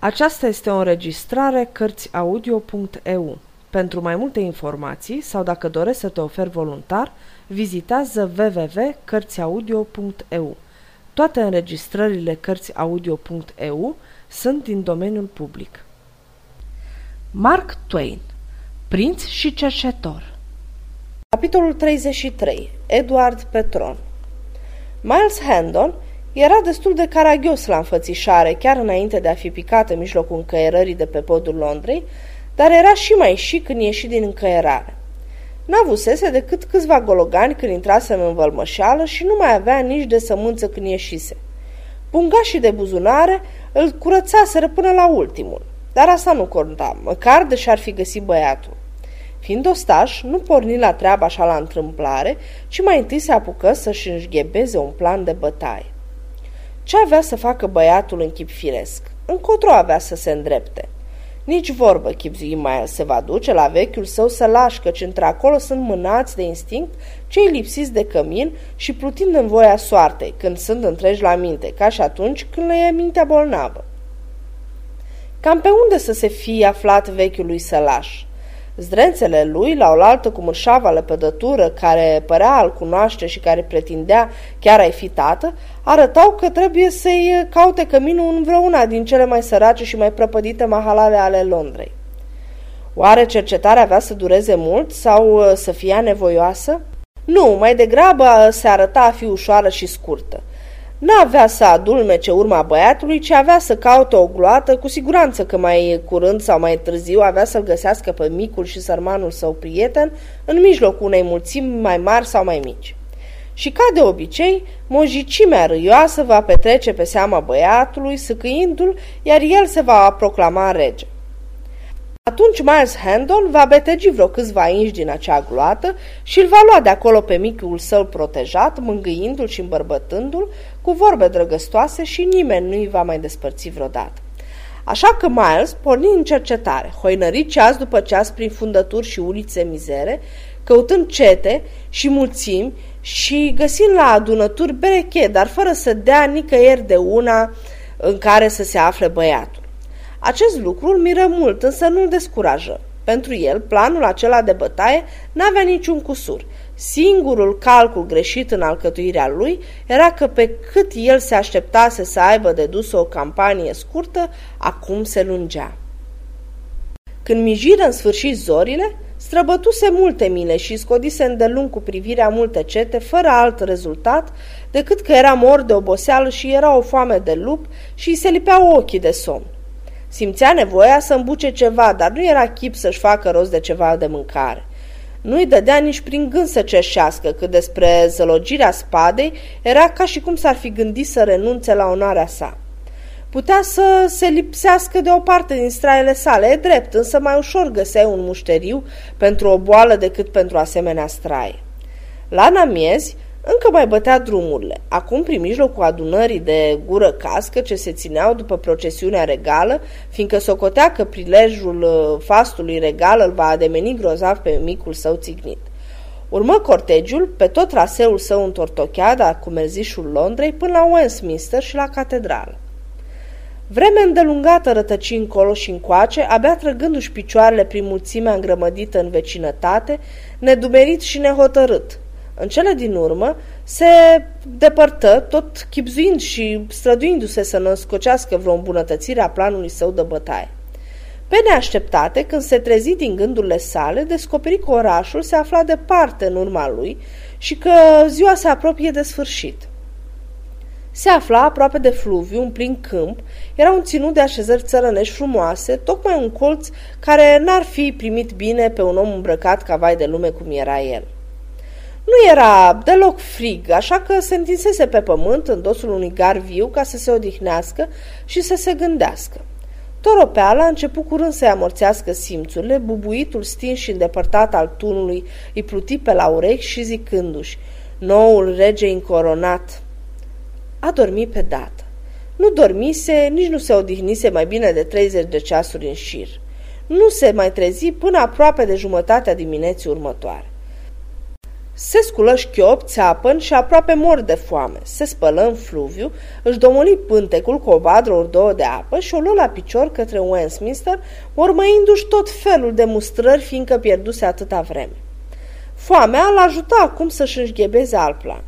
Aceasta este o înregistrare Cărțiaudio.eu. Pentru mai multe informații sau dacă dorești să te oferi voluntar, vizitează www.cărțiaudio.eu. Toate înregistrările Cărțiaudio.eu sunt din domeniul public. Mark Twain Prinț și cercetor Capitolul 33 Edward Petron Miles Handon era destul de caragios la înfățișare, chiar înainte de a fi picat în mijlocul încăierării de pe podul Londrei, dar era și mai și când ieși din încăierare. N-avusese decât câțiva gologani când intrase în vălmășeală și nu mai avea nici de sămânță când ieșise. Pungașii de buzunare îl curățaseră până la ultimul, dar asta nu conta, măcar de și-ar fi găsit băiatul. Fiind ostaș, nu porni la treabă așa la întâmplare, ci mai întâi se apucă să-și înșghebeze un plan de bătaie. Ce avea să facă băiatul în chip firesc? Încotro avea să se îndrepte. Nici vorbă, chipzui mai se va duce la vechiul său să lași, căci într-acolo sunt mânați de instinct cei lipsiți de cămin și plutind în voia soartei, când sunt întregi la minte, ca și atunci când le e mintea bolnavă. Cam pe unde să se fie aflat vechiul lui sălaș? Zdrențele lui, la oaltă cu mărșava lepădătură, care părea al cunoaște și care pretindea chiar ai fi tată, arătau că trebuie să-i caute căminul în vreuna din cele mai sărace și mai prăpădite mahalale ale Londrei. Oare cercetarea avea să dureze mult sau uh, să fie nevoioasă? Nu, mai degrabă se arăta a fi ușoară și scurtă. N-avea să adulmece urma băiatului, ci avea să caute o gloată, cu siguranță că mai curând sau mai târziu avea să-l găsească pe micul și sărmanul său prieten în mijlocul unei mulțimi mai mari sau mai mici. Și ca de obicei, mojicimea râioasă va petrece pe seama băiatului, săcâindu-l, iar el se va proclama rege. Atunci Miles Handon va betegi vreo câțiva inși din acea gloată și îl va lua de acolo pe micul său protejat, mângâindu-l și îmbărbătându-l cu vorbe drăgăstoase și nimeni nu-i va mai despărți vreodată. Așa că Miles porni în cercetare, hoinări ceas după ceas prin fundături și ulițe mizere, căutând cete și mulțimi și găsind la adunături bereche, dar fără să dea nicăieri de una în care să se afle băiatul. Acest lucru îl miră mult, însă nu-l descurajă. Pentru el, planul acela de bătaie n-avea niciun cusur. Singurul calcul greșit în alcătuirea lui era că pe cât el se așteptase să aibă de dus o campanie scurtă, acum se lungea. Când mijiră în sfârșit zorile, străbătuse multe mile și scodise îndelung cu privirea multe cete, fără alt rezultat decât că era mor de oboseală și era o foame de lup și îi se lipeau ochii de somn. Simțea nevoia să îmbuce ceva, dar nu era chip să-și facă rost de ceva de mâncare. Nu-i dădea nici prin gând să cerșească, că despre zălogirea spadei era ca și cum s-ar fi gândit să renunțe la onoarea sa. Putea să se lipsească de o parte din straile sale, e drept, însă mai ușor găseai un mușteriu pentru o boală decât pentru asemenea straie. La namiezi, încă mai bătea drumurile, acum prin mijlocul adunării de gură cască ce se țineau după procesiunea regală, fiindcă socotea că prilejul uh, fastului regal îl va ademeni grozav pe micul său țignit. Urmă cortegiul pe tot traseul său întortocheat cu merzișul Londrei până la Westminster și la catedrală. Vreme îndelungată rătăci încolo și încoace, abia trăgându-și picioarele prin mulțimea îngrămădită în vecinătate, nedumerit și nehotărât, în cele din urmă, se depărtă, tot chipzuind și străduindu-se să născocească vreo îmbunătățire a planului său de bătaie. Pe neașteptate, când se trezi din gândurile sale, descoperi că orașul se afla departe în urma lui și că ziua se apropie de sfârșit. Se afla aproape de fluviu, în plin câmp, era un ținut de așezări țărănești frumoase, tocmai un colț care n-ar fi primit bine pe un om îmbrăcat ca vai de lume cum era el. Nu era deloc frig, așa că se întinsese pe pământ în dosul unui gar viu ca să se odihnească și să se gândească. Toropeala a început curând să-i amorțească simțurile, bubuitul stins și îndepărtat al tunului îi pluti pe la urechi și zicându-și, noul rege încoronat. A dormit pe dată. Nu dormise, nici nu se odihnise mai bine de 30 de ceasuri în șir. Nu se mai trezi până aproape de jumătatea dimineții următoare. Se sculă șchiop, țeapăn și aproape mor de foame. Se spălă în fluviu, își domoli pântecul cu o vadră ori două de apă și o luă la picior către Westminster, urmăindu-și tot felul de mustrări, fiindcă pierduse atâta vreme. Foamea îl ajuta acum să-și înșghebeze alt plan.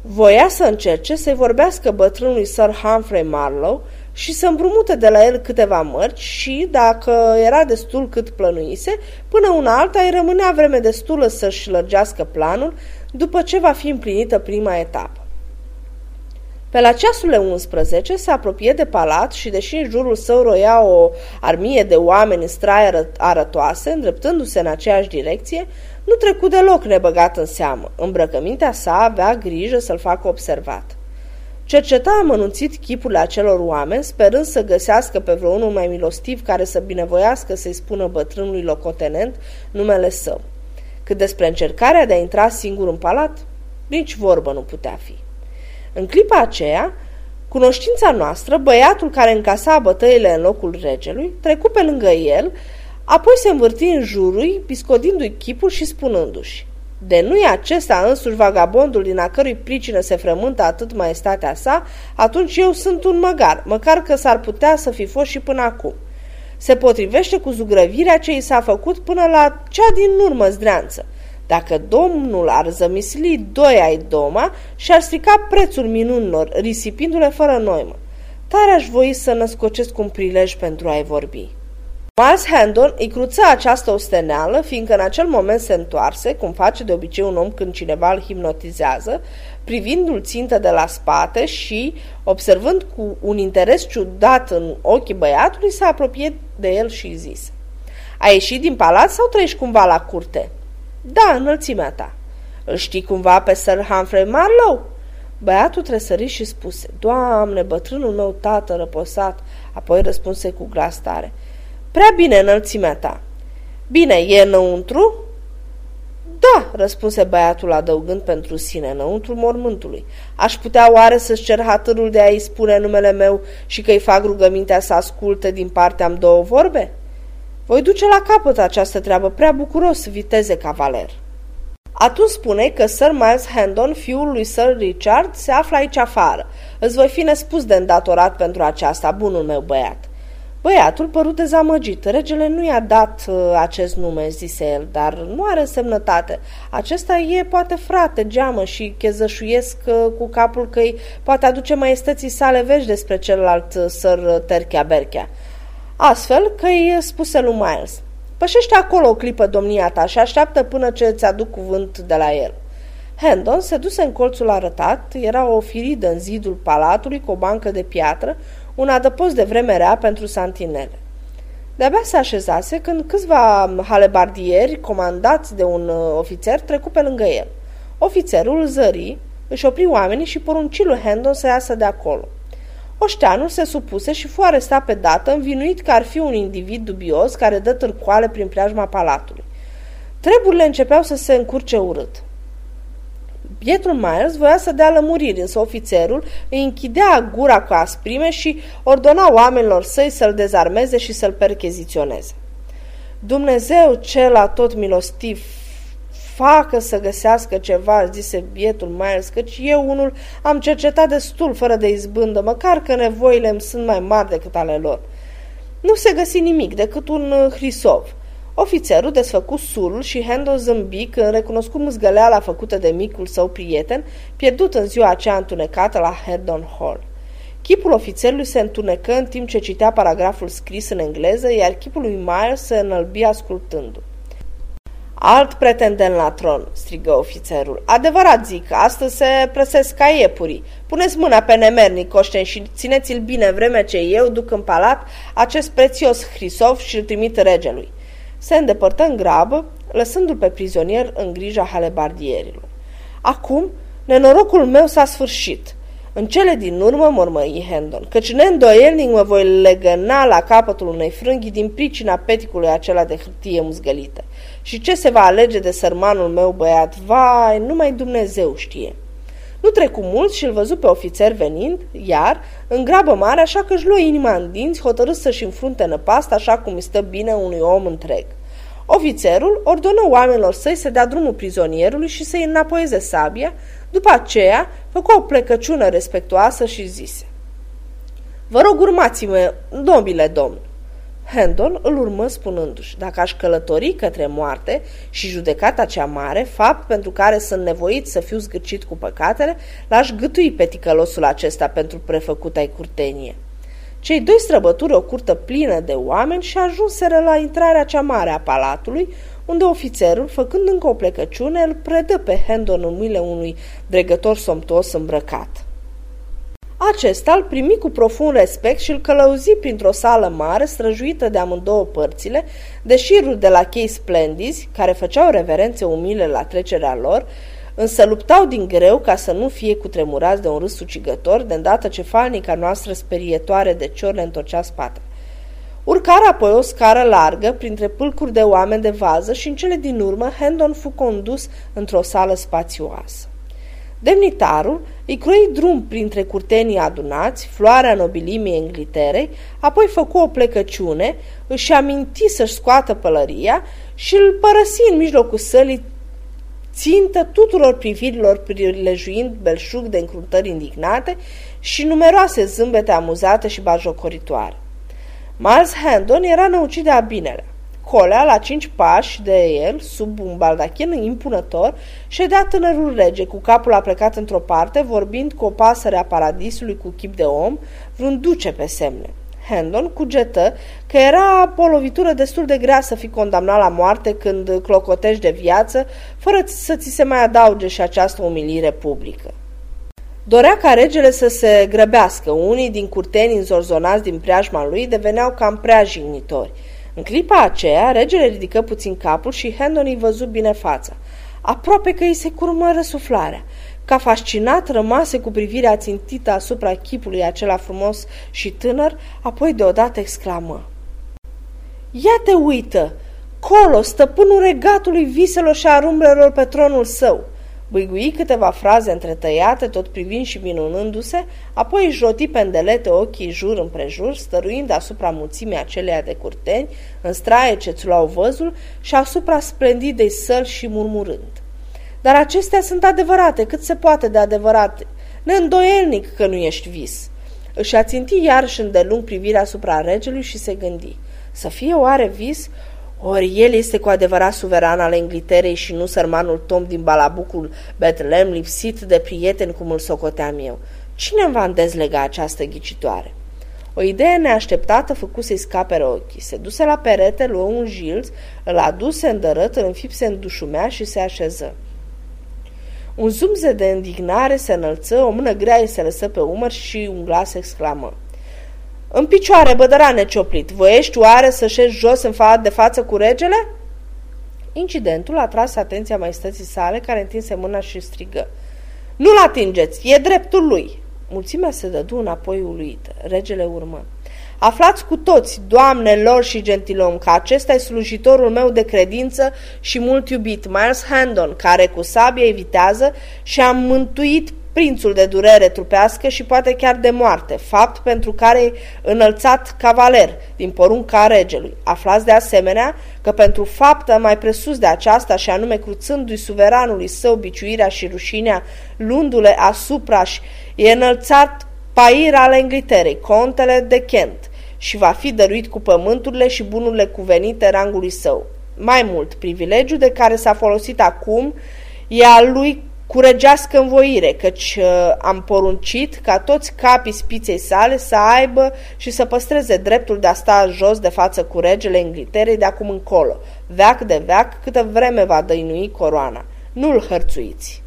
Voia să încerce să-i vorbească bătrânului Sir Humphrey Marlowe și să împrumute de la el câteva mărci și, dacă era destul cât plănuise, până una alta îi rămânea vreme destulă să-și lărgească planul după ce va fi împlinită prima etapă. Pe la ceasurile 11 se apropie de palat și, deși în jurul său roia o armie de oameni în strai arătoase, îndreptându-se în aceeași direcție, nu trecu deloc nebăgat în seamă. Îmbrăcămintea sa avea grijă să-l facă observat. Cerceta amănunțit chipurile acelor oameni, sperând să găsească pe vreunul mai milostiv care să binevoiască să-i spună bătrânului locotenent numele său. Cât despre încercarea de a intra singur în palat, nici vorbă nu putea fi. În clipa aceea, cunoștința noastră, băiatul care încasa bătăile în locul regelui, trecu pe lângă el, apoi se învârti în jurul, piscodindu-i chipul și spunându-și de nu-i acesta însuși vagabondul din a cărui pricină se frământă atât maestatea sa, atunci eu sunt un măgar, măcar că s-ar putea să fi fost și până acum. Se potrivește cu zugrăvirea ce i s-a făcut până la cea din urmă zdreanță. Dacă domnul ar zămisli doi ai doma și ar strica prețul minunilor, risipindu-le fără noimă, tare aș voi să născocesc un prilej pentru a-i vorbi. Miles Handon îi cruță această osteneală, fiindcă în acel moment se întoarse, cum face de obicei un om când cineva îl hipnotizează, privindu-l țintă de la spate și, observând cu un interes ciudat în ochii băiatului, se apropie de el și zise. A ieșit din palat sau trăiești cumva la curte?" Da, înălțimea ta." Îl știi cumva pe Sir Humphrey Marlowe?" Băiatul tresări și spuse, Doamne, bătrânul meu tată răposat, apoi răspunse cu glas tare, Prea bine înălțimea ta. Bine, e înăuntru? Da, răspunse băiatul adăugând pentru sine, înăuntru mormântului. Aș putea oare să-și cer hatărul de a-i spune numele meu și că-i fac rugămintea să asculte din partea am două vorbe? Voi duce la capăt această treabă prea bucuros, viteze cavaler. Atunci spune că Sir Miles Hendon, fiul lui Sir Richard, se află aici afară. Îți voi fi nespus de îndatorat pentru aceasta, bunul meu băiat. Băiatul părut dezamăgit. Regele nu i-a dat uh, acest nume, zise el, dar nu are semnătate. Acesta e poate frate, geamă și chezășuiesc uh, cu capul că îi poate aduce maestății sale vești despre celălalt uh, săr Terchea Berchea. Astfel că îi spuse lui Miles, pășește acolo o clipă domnia ta și așteaptă până ce îți aduc cuvânt de la el. Hendon se duse în colțul arătat, era o firidă în zidul palatului cu o bancă de piatră, un adăpost de vreme rea pentru santinele. De-abia se așezase când câțiva halebardieri, comandați de un uh, ofițer, trecu pe lângă el. Ofițerul zări, își opri oamenii și porunci lui Hendon să iasă de acolo. Oșteanul se supuse și fu arestat pe dată, învinuit că ar fi un individ dubios care dă târcoale prin preajma palatului. Treburile începeau să se încurce urât. Pietrul Myers voia să dea lămuriri, însă ofițerul îi închidea gura cu asprime și ordona oamenilor săi să-l dezarmeze și să-l percheziționeze. Dumnezeu cel tot milostiv, facă să găsească ceva, zise bietul Myers, căci eu unul am cercetat destul fără de izbândă, măcar că nevoile îmi sunt mai mari decât ale lor. Nu se găsi nimic decât un uh, hrisov. Ofițerul desfăcu sulul și Hendo zâmbi când recunoscu mâzgăleala făcută de micul său prieten, pierdut în ziua aceea întunecată la Herdon Hall. Chipul ofițerului se întunecă în timp ce citea paragraful scris în engleză, iar chipul lui Myers se înălbi ascultându. Alt pretendent la tron, strigă ofițerul. Adevărat zic, astăzi se prăsesc ca iepurii. Puneți mâna pe nemernic, Coșten, și țineți-l bine vreme ce eu duc în palat acest prețios hrisov și îl trimit regelui se îndepărtă în grabă, lăsându-l pe prizonier în grija halebardierilor. Acum, nenorocul meu s-a sfârșit. În cele din urmă, mormăi Hendon, căci neîndoielnic mă voi legăna la capătul unei frânghii din pricina peticului acela de hârtie musgălită. Și ce se va alege de sărmanul meu băiat? Vai, numai Dumnezeu știe. Nu trecu mult și îl văzu pe ofițer venind, iar, în grabă mare, așa că își luă inima în dinți, hotărât să-și înfrunte năpasta așa cum îi stă bine unui om întreg. Ofițerul ordonă oamenilor săi să dea drumul prizonierului și să-i înapoieze sabia, după aceea făcu o plecăciună respectuoasă și zise Vă rog, urmați-mă, domnule domn. Hendon îl urmă spunându-și, dacă aș călători către moarte și judecata cea mare, fapt pentru care sunt nevoit să fiu zgârcit cu păcatele, l-aș gâtui pe ticălosul acesta pentru prefăcuta-i curtenie. Cei doi străbături o curtă plină de oameni și ajunseră la intrarea cea mare a palatului, unde ofițerul, făcând încă o plecăciune, îl predă pe Hendon în mâinile unui dregător somtos îmbrăcat. Acesta îl primi cu profund respect și îl călăuzi printr-o sală mare, străjuită de amândouă părțile, de șiruri de la chei splendizi, care făceau reverențe umile la trecerea lor, însă luptau din greu ca să nu fie cutremurați de un râs ucigător, de îndată ce falnica noastră sperietoare de cior le întorcea spatele. Urcară apoi o scară largă, printre pâlcuri de oameni de vază și în cele din urmă Hendon fu condus într-o sală spațioasă. Demnitarul îi croi drum printre curtenii adunați, floarea nobilimii Engliterei, apoi făcu o plecăciune, își aminti să-și scoată pălăria și îl părăsi în mijlocul sălii țintă tuturor privirilor prilejuind belșug de încruntări indignate și numeroase zâmbete amuzate și bajocoritoare. Miles Handon era năucit de abinele. Colea, la cinci pași de el, sub un baldachin impunător, ședea tânărul rege, cu capul aplecat într-o parte, vorbind cu o pasăre a paradisului cu chip de om, vreun duce pe semne. Hendon cugetă că era o lovitură destul de grea să fii condamnat la moarte când clocotești de viață, fără să ți se mai adauge și această umilire publică. Dorea ca regele să se grăbească. Unii din curtenii înzorzonați din preajma lui deveneau cam prea jignitori. În clipa aceea, regele ridică puțin capul și Hendon îi văzut bine fața. Aproape că îi se curmă răsuflarea. Ca fascinat, rămase cu privirea țintită asupra chipului acela frumos și tânăr, apoi deodată exclamă. Ia te uită! Colo, stăpânul regatului viselor și arumbrelor pe tronul său! Băigui câteva fraze întretăiate, tot privind și minunându-se, apoi își roti pendelete ochii jur împrejur, stăruind asupra mulțimii aceleia de curteni, în straie ce țulau văzul și asupra splendidei săl și murmurând. Dar acestea sunt adevărate, cât se poate de adevărate. Neîndoielnic că nu ești vis. Își aținti iarăși îndelung privirea asupra regelui și se gândi. Să fie oare vis? Ori el este cu adevărat suveran al Engliterei și nu sărmanul Tom din balabucul Bethlehem lipsit de prieten cum îl socoteam eu. Cine îmi va dezlega această ghicitoare? O idee neașteptată făcu să-i scape ochii. Se duse la perete, luă un jilț, îl aduse îndărât, îl înfipse în dușumea și se așeză. Un zumze de indignare se înălță, o mână grea îi se lăsă pe umăr și un glas exclamă. În picioare, bădărane cioplit, voiești oare să șezi jos în fa- de față cu regele? Incidentul a tras atenția maestății sale, care întinse mâna și strigă. Nu-l atingeți, e dreptul lui. Mulțimea se dădu înapoi uluită. Regele urmă. Aflați cu toți, doamnelor și gentilom, că acesta e slujitorul meu de credință și mult iubit, Miles Handon, care cu sabie evitează și a mântuit prințul de durere trupească și poate chiar de moarte, fapt pentru care e înălțat cavaler din porunca regelui. Aflați de asemenea că pentru faptă mai presus de aceasta și anume cruțându-i suveranului său biciuirea și rușinea, luându-le asupra și e înălțat pair al Engliterei, contele de Kent, și va fi dăruit cu pământurile și bunurile cuvenite rangului său. Mai mult, privilegiul de care s-a folosit acum e al lui cu răgească învoire, căci uh, am poruncit ca toți capii spiței sale să aibă și să păstreze dreptul de a sta jos de față cu regele Engliterei de acum încolo, veac de veac, câtă vreme va dăinui coroana. Nu-l hărțuiți!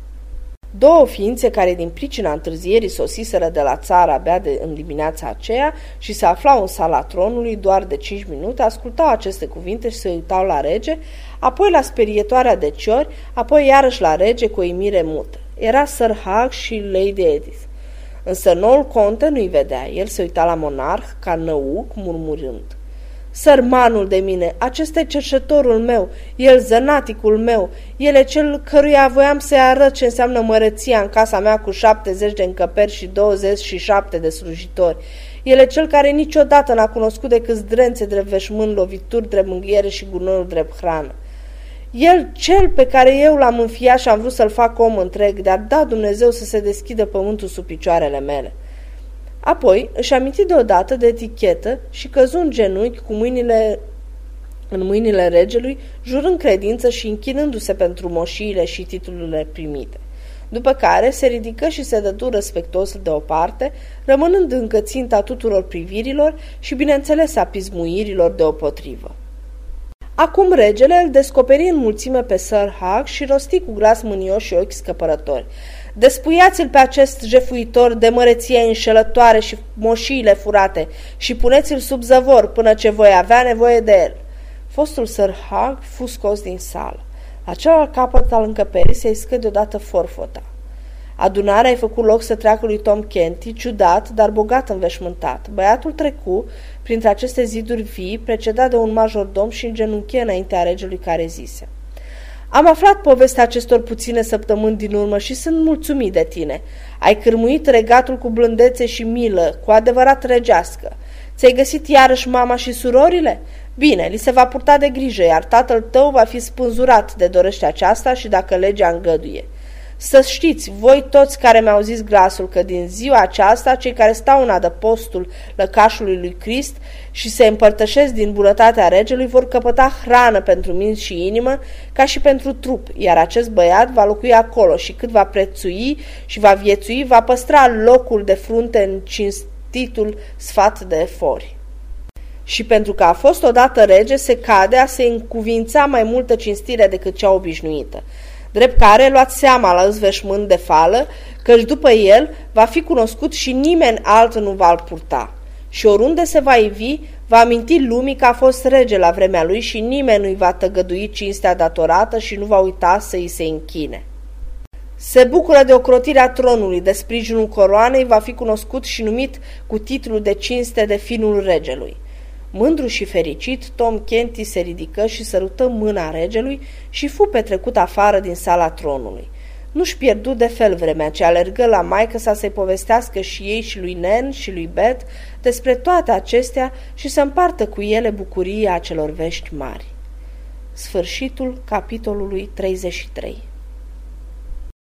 Două ființe care din pricina întârzierii sosiseră de la țară abia de în dimineața aceea și se aflau în sala tronului doar de cinci minute, ascultau aceste cuvinte și se uitau la rege, apoi la sperietoarea de ciori, apoi iarăși la rege cu o imire mută. Era Sir Hag și Lady Edith. Însă noul conte nu-i vedea. El se uita la monarh ca năuc, murmurând. Sărmanul de mine, acesta e cerșătorul meu, el zănaticul meu, el e cel căruia voiam să-i arăt ce înseamnă mărăția în casa mea cu 70 de încăperi și 27 de slujitori. El e cel care niciodată n-a cunoscut decât zdrențe drept veșmânt, lovituri drept mânghiere și gunoiul drept hrană. El, cel pe care eu l-am înfiat și am vrut să-l fac om întreg, dar da Dumnezeu să se deschidă pământul sub picioarele mele. Apoi își aminti deodată de etichetă și căzu în genunchi cu mâinile în mâinile regelui, jurând credință și închinându-se pentru moșiile și titlurile primite. După care se ridică și se dădu respectos de o parte, rămânând încă ținta tuturor privirilor și, bineînțeles, a pismuirilor de potrivă. Acum regele îl descoperi în mulțime pe Sir Hag și rosti cu glas mânios și ochi scăpărători. Despuiați-l pe acest jefuitor de măreție înșelătoare și moșiile furate și puneți-l sub zăvor până ce voi avea nevoie de el. Fostul Sir Hag fu scos din sală. La celălalt capăt al încăperii se iscă deodată forfota. Adunarea ai făcut loc să treacă lui Tom Kenty, ciudat, dar bogat înveșmântat. Băiatul trecu printre aceste ziduri vii, precedat de un majordom și îngenunche înaintea regelui care zise. Am aflat povestea acestor puține săptămâni din urmă și sunt mulțumit de tine. Ai cârmuit regatul cu blândețe și milă, cu adevărat regească. Ți-ai găsit iarăși mama și surorile? Bine, li se va purta de grijă, iar tatăl tău va fi spânzurat de dorește aceasta și dacă legea îngăduie. Să știți, voi toți care mi-au zis glasul că din ziua aceasta cei care stau în adăpostul lăcașului lui Crist și se împărtășesc din bunătatea regelui vor căpăta hrană pentru minți și inimă ca și pentru trup, iar acest băiat va locui acolo și cât va prețui și va viețui, va păstra locul de frunte în cinstitul sfat de efori. Și pentru că a fost odată rege, se cade a se încuvința mai multă cinstire decât cea obișnuită drept care luați seama la îzveșmânt de fală, căci după el va fi cunoscut și nimeni alt nu va-l purta. Și oriunde se va ivi, va aminti lumii că a fost rege la vremea lui și nimeni nu-i va tăgădui cinstea datorată și nu va uita să îi se închine. Se bucură de ocrotirea tronului, de sprijinul coroanei, va fi cunoscut și numit cu titlul de cinste de finul regelui. Mândru și fericit, Tom Kenty se ridică și sărută mâna regelui și fu petrecut afară din sala tronului. Nu-și pierdu de fel vremea, ce alergă la maică sa să-i povestească și ei și lui Nen și lui Bet despre toate acestea și să împartă cu ele bucuria acelor vești mari. Sfârșitul capitolului 33